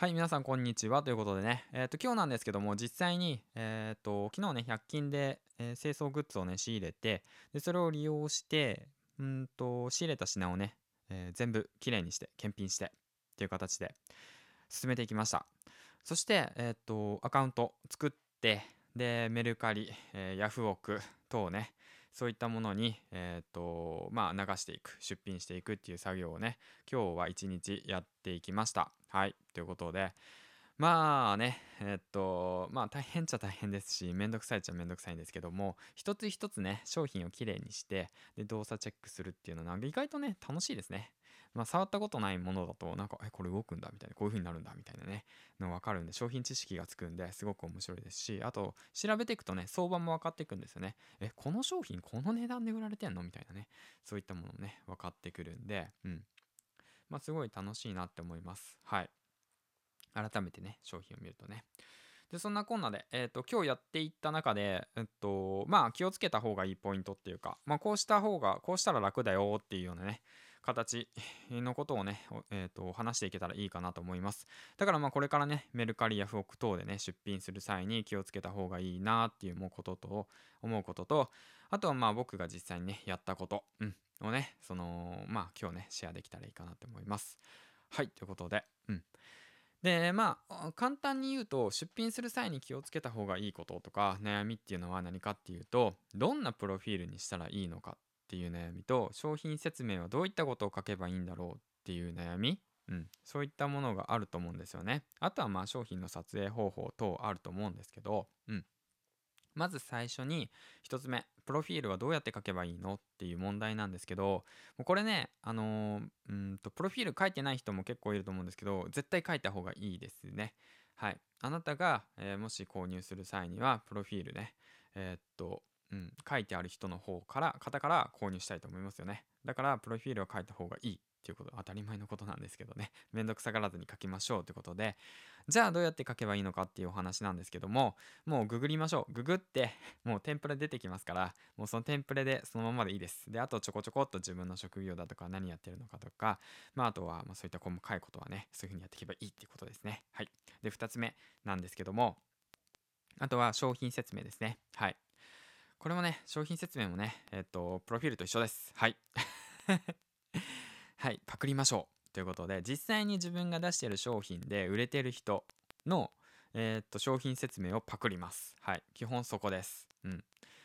はい、皆さんこんにちは。ということでね、えっ、ー、と、今日なんですけども、実際に、えっ、ー、と、昨日ね、100均で、えー、清掃グッズをね、仕入れて、で、それを利用して、うんと、仕入れた品をね、え全部きれいにして、検品して、っていう形で進めていきました。そして、えっ、と、アカウント作って、で、メルカリ、えヤフオク等ね、そういったものに、えっ、と、まあ、流していく、出品していくっていう作業をね、今日は一日やっていきました。はい。ということで、まあね、えっと、まあ大変っちゃ大変ですし、めんどくさいっちゃめんどくさいんですけども、一つ一つね、商品をきれいにして、で、動作チェックするっていうのは、意外とね、楽しいですね。まあ触ったことないものだと、なんか、え、これ動くんだみたいな、こういう風になるんだみたいなね、の分かるんで、商品知識がつくんで、すごく面白いですし、あと、調べていくとね、相場も分かっていくんですよね。え、この商品この値段で売られてんのみたいなね、そういったものもね、分かってくるんで、うん。まあすごい楽しいなって思います。はい。改めてね、商品を見るとね。で、そんなこんなで、えっ、ー、と、今日やっていった中で、えっと、まあ、気をつけた方がいいポイントっていうか、まあ、こうした方が、こうしたら楽だよっていうようなね、形のことをね、え、ー、と、話していけたらいいかなと思います。だからまあ、これからね、メルカリやフオク等でね、出品する際に気をつけた方がいいなっていうことと、思うことと、あとはまあ、僕が実際にね、やったこと、うん、をね、その、まあ、今日ね、シェアできたらいいかなと思います。はい、ということで、うん。でまあ簡単に言うと出品する際に気をつけた方がいいこととか悩みっていうのは何かっていうとどんなプロフィールにしたらいいのかっていう悩みと商品説明はどういったことを書けばいいんだろうっていう悩み、うん、そういったものがあると思うんですよね。あとはまあ商品の撮影方法等あると思うんですけど、うん、まず最初に1つ目プロフィールはどうやって書けばいいのっていう問題なんですけど。もうこれねあのー、うんとプロフィール書いてない人も結構いると思うんですけど絶対書いた方がいいですね。はい。あなたが、えー、もし購入する際にはプロフィールねえー、っとうん、書いてある人の方から方から購入したいと思いますよね。だからプロフィールを書いた方がいいっていうこと当たり前のことなんですけどね。めんどくさがらずに書きましょうということで。じゃあどうやって書けばいいのかっていうお話なんですけどももうググりましょう。ググってもうテンプレ出てきますからもうそのテンプレでそのままでいいです。であとちょこちょこっと自分の職業だとか何やってるのかとかまああとはまそういった細かいことはねそういうふうにやっていけばいいっていうことですね。はい。で2つ目なんですけどもあとは商品説明ですね。はい。これもね商品説明もねえっとプロフィールと一緒ですはい はい、パクりましょう。ということで、実際に自分が出してる商品で売れてる人の、えー、と、商品説明をパクります。はい、基本そこです。うん。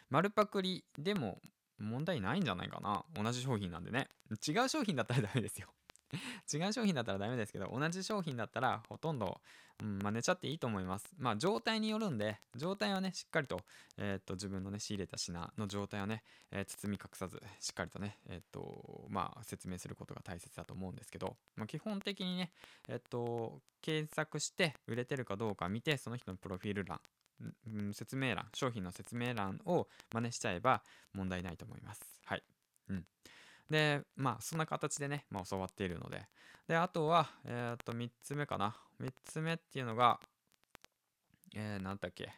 丸パクリでも問題ないんじゃないかな。同じ商品なんでね。違う商品だったらダメですよ。違う商品だったらダメですけど、同じ商品だったらほとんど、うん、真似ちゃっていいと思います。まあ、状態によるんで、状態はね、しっかりと、えー、っと、自分のね、仕入れた品の状態をね、えー、包み隠さず、しっかりとね、えー、っと、まあ、説明することが大切だと思うんですけど、まあ、基本的にね、えっと、検索して売れてるかどうか見て、その人のプロフィール欄、うん、説明欄、商品の説明欄を真似しちゃえば問題ないと思います。はい。うん。で、まあ、そんな形でね、まあ、教わっているので。で、あとは、えっ、と、3つ目かな。3つ目っていうのが、えー、なんだっけ。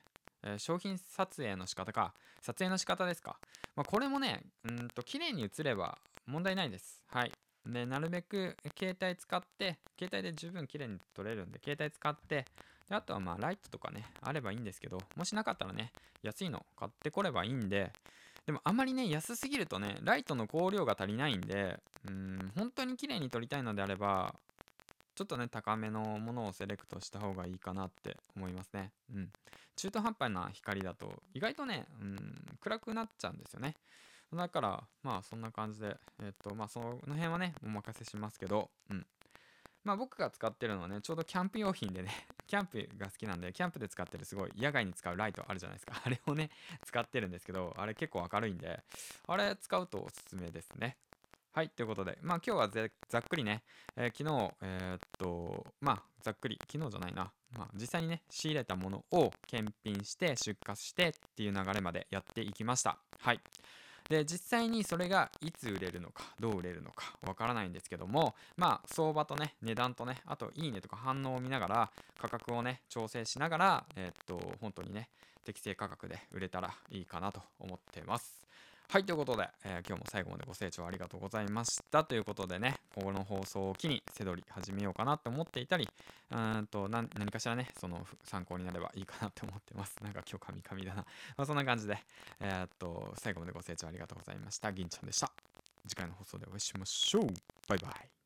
えー、商品撮影の仕方か。撮影の仕方ですか。まあ、これもね、うんと、綺麗に映れば問題ないです。はい。で、なるべく携帯使って、携帯で十分綺麗に撮れるんで、携帯使って、であとはまあ、ライトとかね、あればいいんですけど、もしなかったらね、安いの買ってこればいいんで、でもあまりね、安すぎるとね、ライトの光量が足りないんで、うん、本当に綺麗に撮りたいのであれば、ちょっとね、高めのものをセレクトした方がいいかなって思いますね。うん。中途半端な光だと、意外とね、うん、暗くなっちゃうんですよね。だから、まあそんな感じで、えっと、まあその辺はね、お任せしますけど、うん。まあ僕が使ってるのはね、ちょうどキャンプ用品でね、キャンプが好きなんで、キャンプで使ってるすごい野外に使うライトあるじゃないですか。あれをね、使ってるんですけど、あれ結構明るいんで、あれ使うとおすすめですね。はい、ということで、まあ今日はざっくりね、えー、昨日、えー、っと、まあざっくり、昨日じゃないな、まあ実際にね、仕入れたものを検品して出荷してっていう流れまでやっていきました。はい。で実際にそれがいつ売れるのかどう売れるのかわからないんですけどもまあ相場とね値段とねあといいねとか反応を見ながら価格をね調整しながらえー、っと本当にね適正価格で売れたらいいかなと思ってます。はい、ということで、えー今日も最後までご清聴ありがとうございました。ということでね、ここの放送を機にせどり始めようかなって思っていたり、うんと何かしらね、その参考になればいいかなって思ってます。なんか今日カミカミだな。まあ、そんな感じで、えーっと、最後までご清聴ありがとうございました。銀ちゃんでした。次回の放送でお会いしましょう。バイバイ。